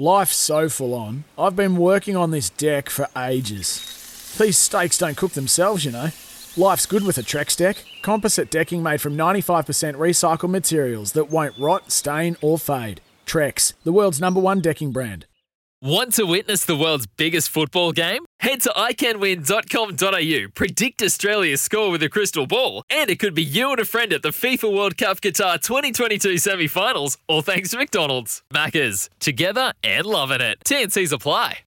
Life's so full on. I've been working on this deck for ages. These steaks don't cook themselves, you know. Life's good with a Trex deck. Composite decking made from 95% recycled materials that won't rot, stain, or fade. Trex, the world's number one decking brand. Want to witness the world's biggest football game? Head to iCanWin.com.au, predict Australia's score with a crystal ball, and it could be you and a friend at the FIFA World Cup Qatar 2022 semi finals, all thanks to McDonald's. Maccas, together and loving it. TNC's apply.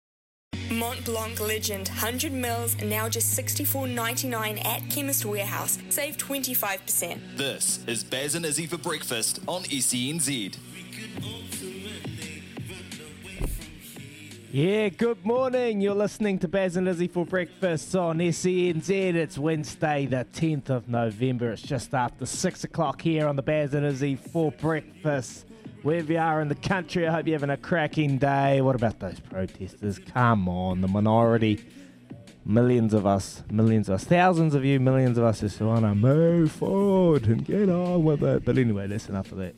Mont Blanc Legend 100 mils now just $64.99 at Chemist Warehouse. Save 25%. This is Baz and Izzy for breakfast on E SENZ. Yeah, good morning. You're listening to Baz and Izzy for breakfast on SENZ. It's Wednesday, the 10th of November. It's just after 6 o'clock here on the Baz and Izzy for breakfast. Wherever you are in the country, I hope you're having a cracking day. What about those protesters? Come on, the minority. Millions of us, millions of us, thousands of you, millions of us just want to move forward and get on with it. But anyway, that's enough of that.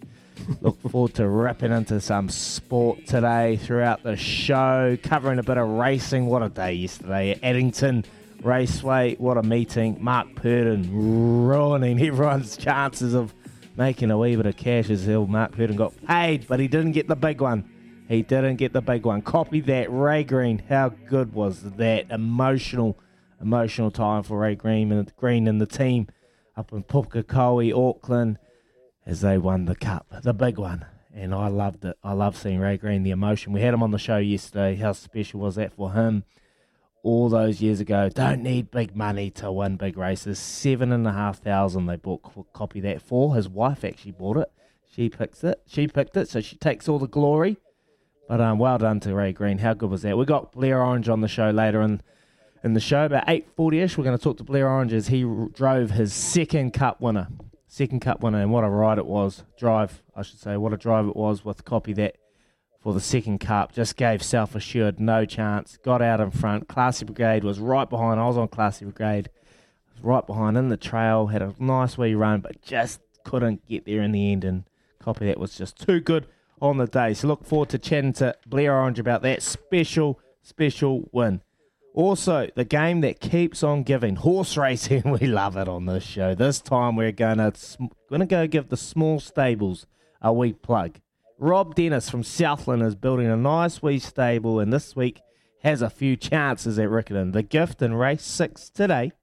Look forward to wrapping into some sport today throughout the show, covering a bit of racing. What a day yesterday at Addington Raceway. What a meeting. Mark Purdon ruining everyone's chances of making a wee bit of cash as hell. Mark Purdon got paid, but he didn't get the big one. He didn't get the big one. Copy that. Ray Green. How good was that? Emotional, emotional time for Ray Green and Green and the team up in Pukekohe, Auckland as they won the cup, the big one. And I loved it. I love seeing Ray Green, the emotion. We had him on the show yesterday. How special was that for him? All those years ago, don't need big money to win big races. Seven and a half thousand they bought copy that for. His wife actually bought it. She picks it. She picked it, so she takes all the glory. But um, well done to Ray Green. How good was that? We got Blair Orange on the show later in in the show about eight forty ish. We're going to talk to Blair Orange as he r- drove his second Cup winner second cup winner, and what a ride it was. Drive, I should say, what a drive it was with copy that for the second cup. Just gave Self Assured no chance. Got out in front. Classy Brigade was right behind. I was on Classy Brigade, right behind in the trail. Had a nice wee run, but just couldn't get there in the end. And copy that was just too good on the day. So look forward to chatting to Blair Orange about that special, special win. Also, the game that keeps on giving horse racing. We love it on this show. This time we're gonna gonna go give the small stables a wee plug. Rob Dennis from Southland is building a nice wee stable, and this week has a few chances at Riccarton. The gift in race six today.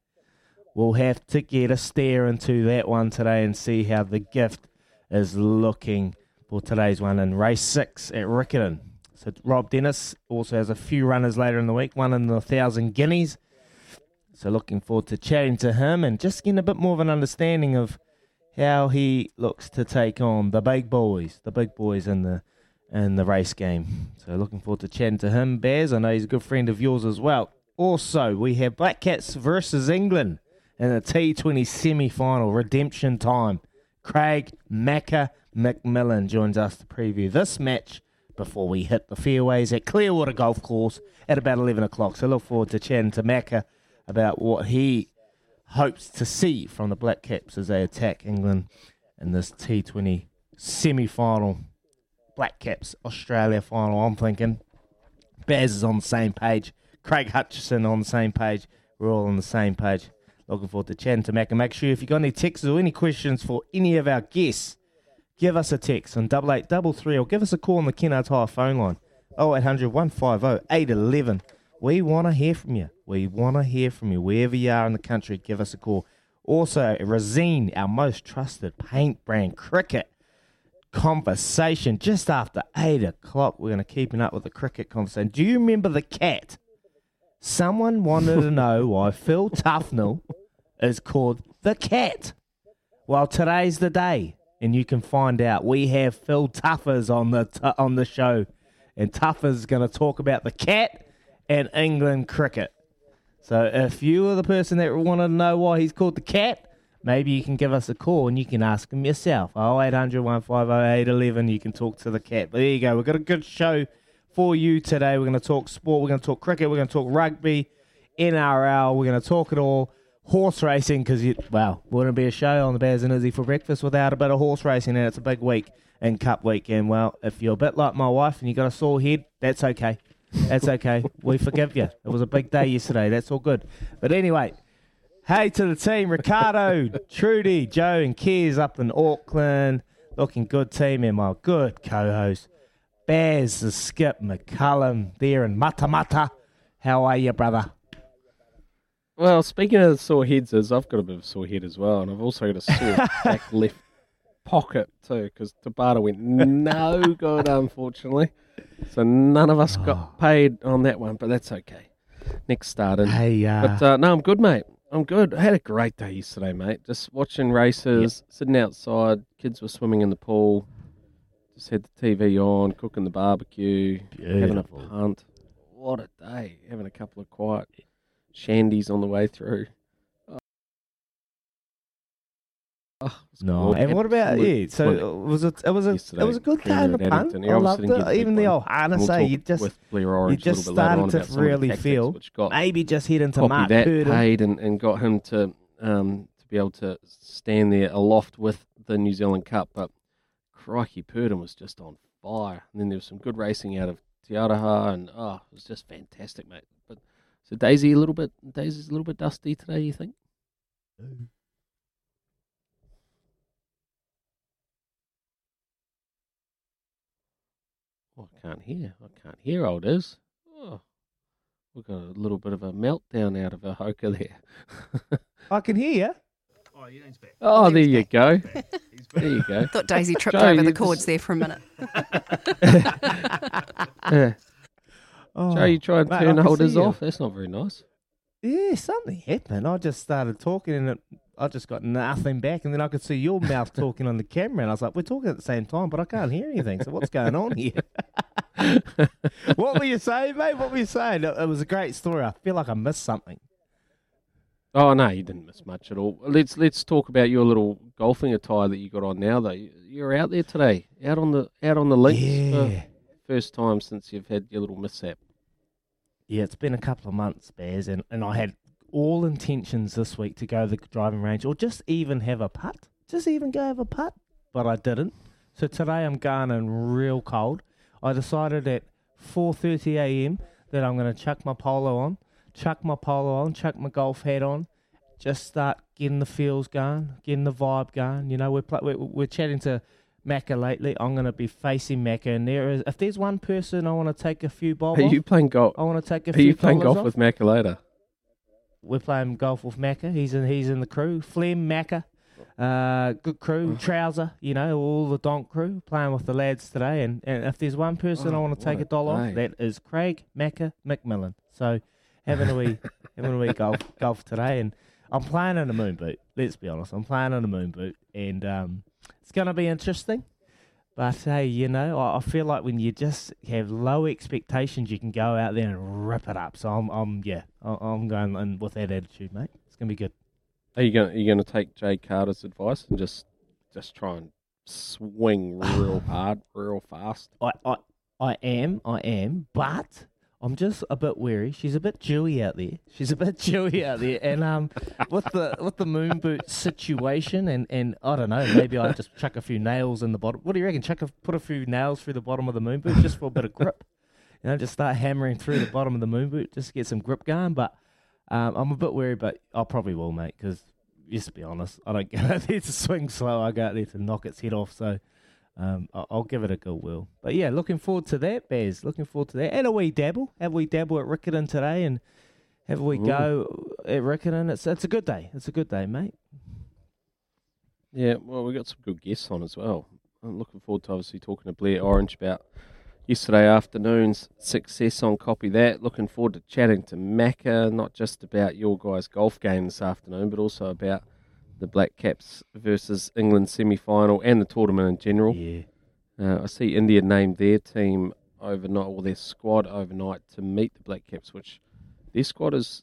We'll have to get a stare into that one today and see how the gift is looking for today's one in race six at Riccarton. So Rob Dennis also has a few runners later in the week, one in the thousand guineas. So looking forward to chatting to him and just getting a bit more of an understanding of how he looks to take on the big boys, the big boys in the in the race game. So looking forward to chatting to him, Baz. I know he's a good friend of yours as well. Also, we have Black Caps versus England in the T20 semi-final redemption time. Craig Macca McMillan joins us to preview this match before we hit the fairways at Clearwater Golf Course at about 11 o'clock. So look forward to chatting to Macca about what he hopes to see from the Black Caps as they attack England in this T20 semi final. Black Caps Australia final, I'm thinking. Baz is on the same page. Craig Hutchison on the same page. We're all on the same page. Looking forward to chatting to Macca. Make sure if you've got any texts or any questions for any of our guests, give us a text on double eight double three or give us a call on the Kennards Hire phone line 0800 150 811. We want to hear from you. We want to hear from you wherever you are in the country. Give us a call. Also, Resene, our most trusted paint brand cricket conversation just after eight o'clock. We're going to keep up with the cricket conversation. Do you remember the cat? Someone wanted to know why Phil Tufnell is called the cat. Well, today's the day and you can find out. We have Phil Tuffers on the t- on the show and Tuffer's is going to talk about the cat and England cricket. So if you are the person that wanted to know why he's called the cat, maybe you can give us a call and you can ask him yourself. 0800 150 You can talk to the cat. But there you go. We've got a good show for you today. We're going to talk sport. We're going to talk cricket. We're going to talk rugby, NRL. We're going to talk it all. Horse racing, because, you well, wouldn't be a show on the Baz and Izzy for breakfast without a bit of horse racing, and it's a big week and Cup Week. And, well, if you're a bit like my wife and you got a sore head, that's okay. That's okay. we forgive you. It was a big day yesterday. That's all good. But anyway, hey to the team Ricardo, Trudy, Joe, and Kez up in Auckland. Looking good team, and my good co host, Baz the Skip McCullum there in Matamata. How are you, brother? Well, speaking of sore heads, is I've got a bit of a sore head as well, and I've also got a sore back left pocket too, because Tabata went no good, unfortunately. So none of us got paid on that one, but that's okay. Next started. Hey, uh, But uh, no, I'm good, mate. I'm good. I had a great day yesterday, mate. Just watching races, sitting outside. Kids were swimming in the pool. Just had the TV on, cooking the barbecue, having a punt. What a day! Having a couple of quiet shandies on the way through. Oh, no, cool. and what about you? So winner uh, was it? It was a. It was a good day in the punt. I loved it. Even the old harness. we'll say you just you just a little bit later on started to about some of the really tactics feel maybe just head into Mark that paid and, and got him to um, to be able to stand there aloft with the New Zealand Cup. But crikey, Purdon was just on fire. And then there was some good racing out of Te Aroha, and oh, it was just fantastic, mate. But so Daisy a little bit Daisy's a little bit dusty today. You think? Oh, I can't hear. I can't hear old is. Oh, we've got a little bit of a meltdown out of our Hoka there. I can hear oh, you. Oh, there you go. There you go. Thought Daisy tripped Joe, over the cords just- there for a minute. Oh, Joe, you try and mate, I turn can holders see you. off. That's not very nice. Yeah, something happened. I just started talking and it, I just got nothing back, and then I could see your mouth talking on the camera, and I was like, "We're talking at the same time, but I can't hear anything. So what's going on here?" what were you saying, mate? What were you saying? It, it was a great story. I feel like I missed something. Oh no, you didn't miss much at all. Let's let's talk about your little golfing attire that you got on now. Though You- you're out there today, out on the out on the links. for Yeah. First time since you've had your little mishap. Yeah, it's been a couple of months, Baz, and, and I had all intentions this week to go to the driving range or just even have a putt. Just even go have a putt. But I didn't. So today I'm going in real cold. I decided at 4.30 a.m. that I'm going to chuck my polo on, chuck my polo on, chuck my golf hat on, just start getting the feels going, getting the vibe going. You know, we're, pl- we're, we're chatting to Macca lately. I'm going to be facing Macca, and there is, if there's one person I want to take a few bob Are off, you playing golf? I want to take a few balls? Are few you playing golf off. with later? We're playing golf with Macca. He's in he's in the crew. Flem Macca, uh, good crew. Trouser, you know, all the donk crew playing with the lads today. And, and if there's one person I Oh, want to take a dollar off, that is Craig Macca McMillan. So having a wee having a wee golf golf today, and I'm playing in a moon boot. Let's be honest, I'm playing in a moon boot, and um, it's going to be interesting. But hey, you know, I, I feel like when you just have low expectations, you can go out there and rip it up. So I'm, I'm yeah, I'm going in with that attitude, mate. It's gonna be good. Are you going? Are you going to take Jay Carter's advice and just just try and swing real hard, real fast? I, I, I am, I am, but I'm just a bit wary. She's a bit dewy out there. She's a bit dewy out there, and um, with the with the moon boot situation, and, and I don't know, maybe I just chuck a few nails in the bottom. What do you reckon? Chuck a put a few nails through the bottom of the moon boot just for a bit of grip. You know, just start hammering through the bottom of the moon boot just to get some grip going. But um, I'm a bit wary, but I probably will, mate. Because just to be honest, I don't go out there to swing slow. I go out there to knock its head off. So. Um, I'll give it a good will. But yeah, looking forward to that, Baz. Looking forward to that. And a wee dabble. Have a wee dabble at Riccarton today and have we Ooh. go at Riccarton. It's, it's a good day. It's a good day, mate. Yeah, well, we got some good guests on as well. I'm looking forward to obviously talking to Blair Orange about yesterday afternoon's success on Copy That. Looking forward to chatting to Macca, not just about your guys' golf game this afternoon, but also about the Black Caps versus England semi final and the tournament in general. Yeah. Uh, I see India named their team overnight, or their squad overnight to meet the Black Caps, which their squad is.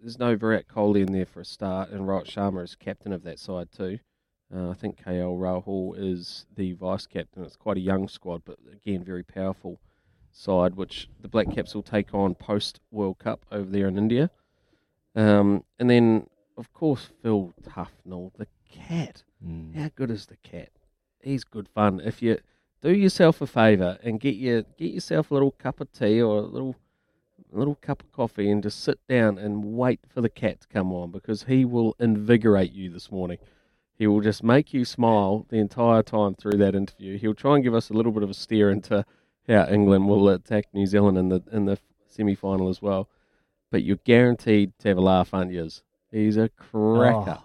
There's no Virat Kohli in there for a start, and Rohit Sharma is captain of that side too. Uh, I think KL Rahul is the vice captain. It's quite a young squad, but again, very powerful side, which the Black Caps will take on post World Cup over there in India. Um, and then, of course, Phil Tufnell, the cat. Mm. How good is the cat? He's good fun. If you do yourself a favour and get your get yourself a little cup of tea or a little a little cup of coffee and just sit down and wait for the cat to come on because he will invigorate you this morning. He will just make you smile the entire time through that interview. He'll try and give us a little bit of a steer into how England will attack New Zealand in the in the semi final as well. But you're guaranteed to have a laugh, aren't you? He's a cracker. Oh,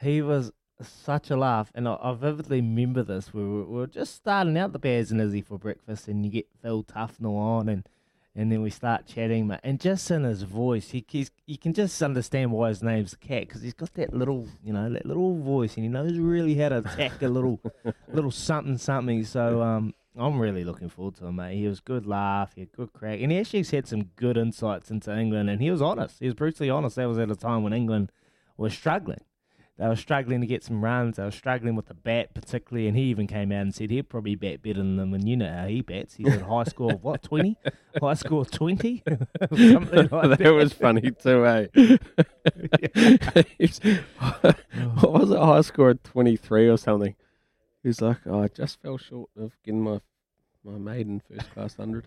he was such a laugh, and I, I vividly remember this. We were, we were just starting out the Baz and Izzy for breakfast, and you get Phil Tufnell on, and and then we start chatting, mate. And just in his voice, he he's, you can just understand why his name's Cat because he's got that little, you know, that little voice, and he knows really how to attack a little, little something something. So um, I'm really looking forward to him, mate. He was good laugh, he had good crack, and he actually had some good insights into England, and he was honest. He was brutally honest. That was at a time when England was struggling. They were struggling to get some runs. They were struggling with the bat, particularly, and he even came out and said he'd probably bat better than them. And you know how he bats. He had high score of what, 20? high score of 20? Something like that was funny too, eh? what was it? High score of 23 or something. He's like, oh, I just fell short of getting my my maiden first class 100.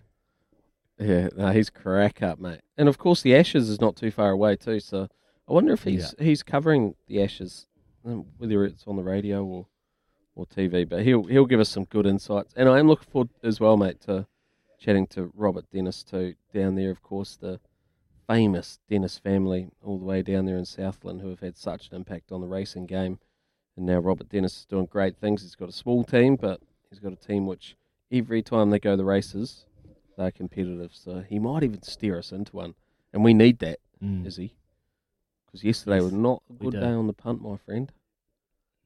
Yeah, no, he's crack up, mate. And of course, the Ashes is not too far away, too. So I wonder if he's he's covering the Ashes, um, whether it's on the radio or or TV. But he'll he'll give us some good insights. And I am looking forward as well, mate, to chatting to Robert Dennis too down there. Of course, the famous Dennis family all the way down there in Southland, who have had such an impact on the racing game. And now Robert Dennis is doing great things. He's got a small team, but he's got a team which every time they go the races, they're competitive. So he might even steer us into one, and we need that, Mm. is he? Because yesterday Yes, was not a good day on the punt, my friend.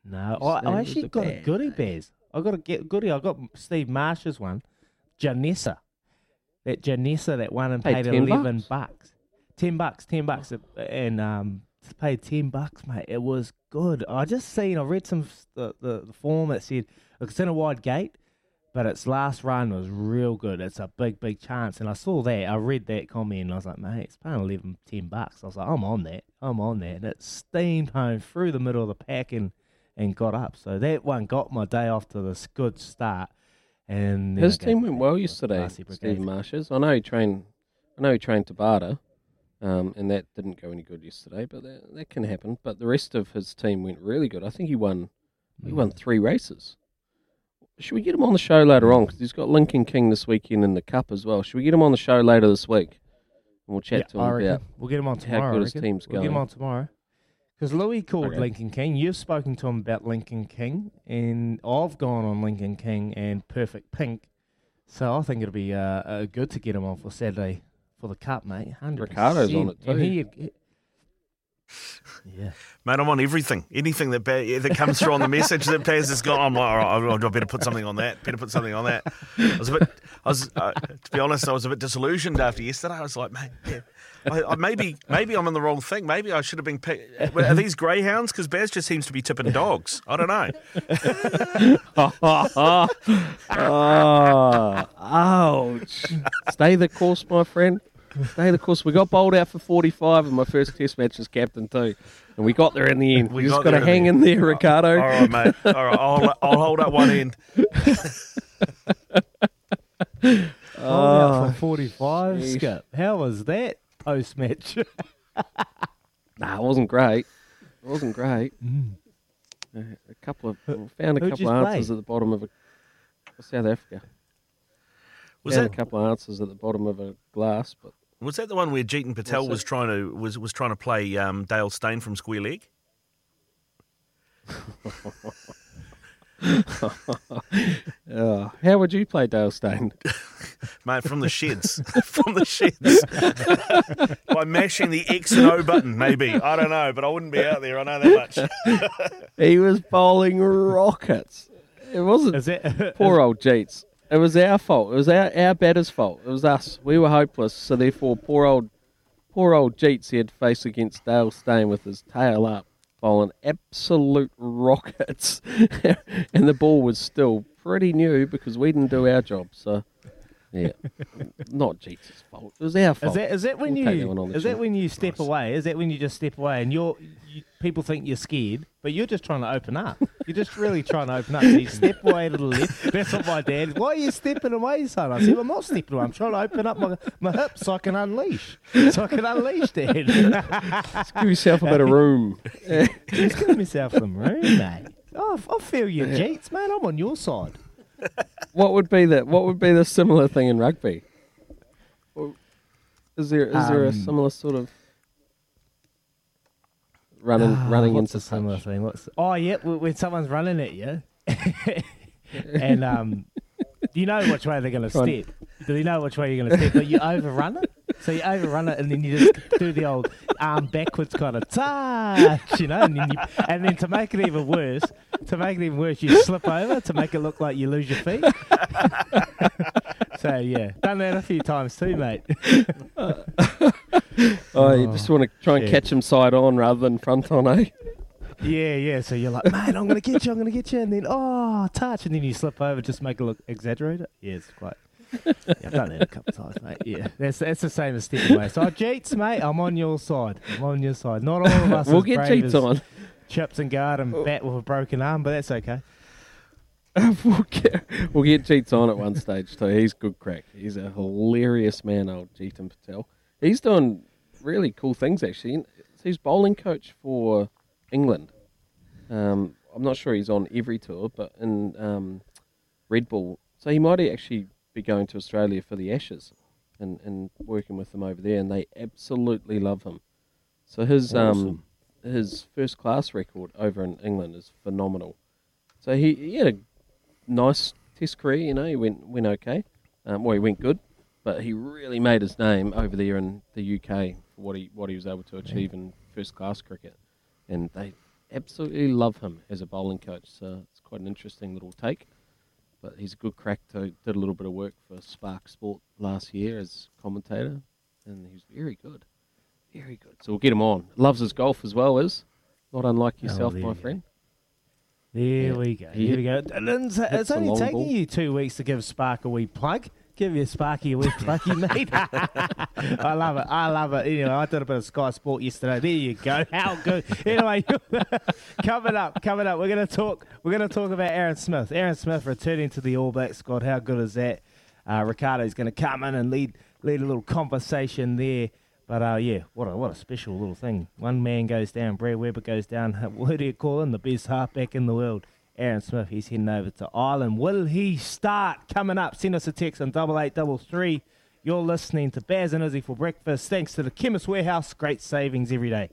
No, I, I actually got a goodie. Baz. I got a get goodie. I got Steve Marsh's one, Janessa. That Janessa that one and Paid paid eleven bucks? bucks. Ten bucks, ten bucks, and um, paid ten bucks, mate. It was good. I just seen. I read some the the, the form that said it's in a wide gate, but its last run was real good. It's a big, big chance. And I saw that. I read that comment, and I was like, mate, it's paying 11, 10 bucks. I was like, I'm on that. I'm on that. And it steamed home through the middle of the pack and and got up. So that one got my day off to this good start. And His team went well to yesterday. Stephen Marshes. I know he trained. I know he trained Tabata, um, and that didn't go any good yesterday. But that, that can happen. But the rest of his team went really good. I think he won. He Mm. won three races. Should we get him on the show later on? Because he's got Lincoln King this weekend in the Cup as well. Should we get him on the show later this week? And we'll chat Yeah, to him I reckon. about We'll get him on how tomorrow. good his team's We'll get him on tomorrow. Because Louis called Okay. Lincoln King. You've spoken to him about Lincoln King, and I've gone on Lincoln King and Perfect Pink. So I think it'll be uh, uh, good to get him on for Saturday for the Cup, mate. 100%. Ricardo's on it And too. he, he- yeah. Mate, I'm on everything. Anything that ba- that comes through on the message that Paz has got, I'm like, all right, I better put something on that. Better put something on that. I was a bit, I was, uh, to be honest, I was a bit disillusioned after yesterday. I was like, mate, yeah, I, I, maybe, maybe I'm in the wrong thing. Maybe I should have been. Pick- are these greyhounds? Because Baz just seems to be tipping dogs. I don't know. oh, ouch. Stay the course, my friend. Stay the course. We got bowled out for 45 in my first test match as captain, too. And we got there in the end. We We just got got to hang the in there, Ricardo. All right, mate. All right, I'll, I'll hold up one end. Oh, for 45, sheesh. Skip. How was that post match? Nah, it wasn't great. It wasn't great. Uh, a couple of we found a Who'd couple you of play? answers at the bottom of a South Africa. Was found that a couple of answers at the bottom of a glass, but was that the one where Jeetan Patel What's was trying to was was trying to play um, Dale Steyn from Square Leg? uh, how would you play Dale Steyn? Mate, from the sheds. from the sheds. By mashing the X and O button, maybe. I don't know, but I wouldn't be out there. I know that much. he was bowling rockets. It wasn't Is that poor old Jeets. It was our fault. It was our, our batter's fault. It was us. We were hopeless. So therefore, poor old, poor old Jeets, he had to face against Dale Steyn with his tail up, bowling absolute rockets, and the ball was still pretty new because we didn't do our job. So. Yeah, not Jeets' fault. It was our fault. Is that is that when We'll take that one on you is that when you step away? Is that when you just step away and you're you, people think you're scared, but you're just trying to open up. You're just really trying to open up. So you step away to the left. That's what my dad. Why are you stepping away, son? I said, I'm not stepping away. I'm trying to open up my, my hips so I can unleash. So I can unleash, Dad. Just give yourself a bit of room. Just give myself some room, mate. Oh, I feel your Jeets, man. I'm on your side. What would be the what would be the similar thing in rugby? Or Is there is there a Um, similar sort of running Ah, running what's into similar thing? What's oh yeah, when when someone's running at you, and um, you know which way they're going to step. Do you know which way you're going to step? But you overrun it. So you overrun it, and then you just do the old arm backwards kind of touch, you know, and then you, and then to make it even worse, to make it even worse, you slip over to make it look like you lose your feet. so yeah, done that a few times too, mate. Oh, you just want to try and catch him side on rather than front on, eh? Yeah, yeah. So you're like, mate, I'm gonna get you, I'm gonna get you, and then oh, touch, and then you slip over, just make it look exaggerated. Yeah, it's quite. Yeah, I've done that a couple of times, mate. Yeah, that's that's the same as stepping away. So Jeets, mate, I'm on your side. I'm on your side. Not all of us. We'll get cheats on. Chips and guard and bat with a broken arm, but that's okay. we'll get we'll get Jeets on at one stage too. He's good crack. He's a hilarious man, old Jeetan Patel. He's doing really cool things actually. He's bowling coach for England. Um, I'm not sure he's on every tour, but in um, Red Bull, so he might actually be going to Australia for the Ashes and, and working with them over there, and they absolutely love him. So his um his first class record over in England is phenomenal. So he, he had a nice test career, you know, he went went okay. Um, well, he went good, but he really made his name over there in the UK for what he what he was able to achieve in first class cricket, and they absolutely love him as a bowling coach. So it's quite an interesting little take. But he's a good crack. To, did a little bit of work for Spark Sport last year as commentator, and he was very good, very good. So we'll get him on. Loves his golf as well, is not unlike yourself, there my friend. There Yeah. we go. He Here we go. It's, hits it's only taking ball. you two weeks to give Spark a wee plug. Give you a Sparky a wee pluggy, mate. I love it. I love it. Anyway, I did a bit of Sky Sport yesterday. There you go. How good. Anyway, coming up, coming up, we're gonna talk. We're gonna talk about Aaron Smith. Aaron Smith returning to the All Black squad. How good is that? Uh, Ricardo's going to come in and lead lead a little conversation there. But uh, yeah, what a what a special little thing. One man goes down, Brad Weber goes down. What do you call him? The best halfback in the world. Aaron Smith, he's heading over to Ireland. Will he start? Coming up, send us a text on double eight double three. You're listening to Baz and Izzy for breakfast. Thanks to the Chemist Warehouse. Great savings every day.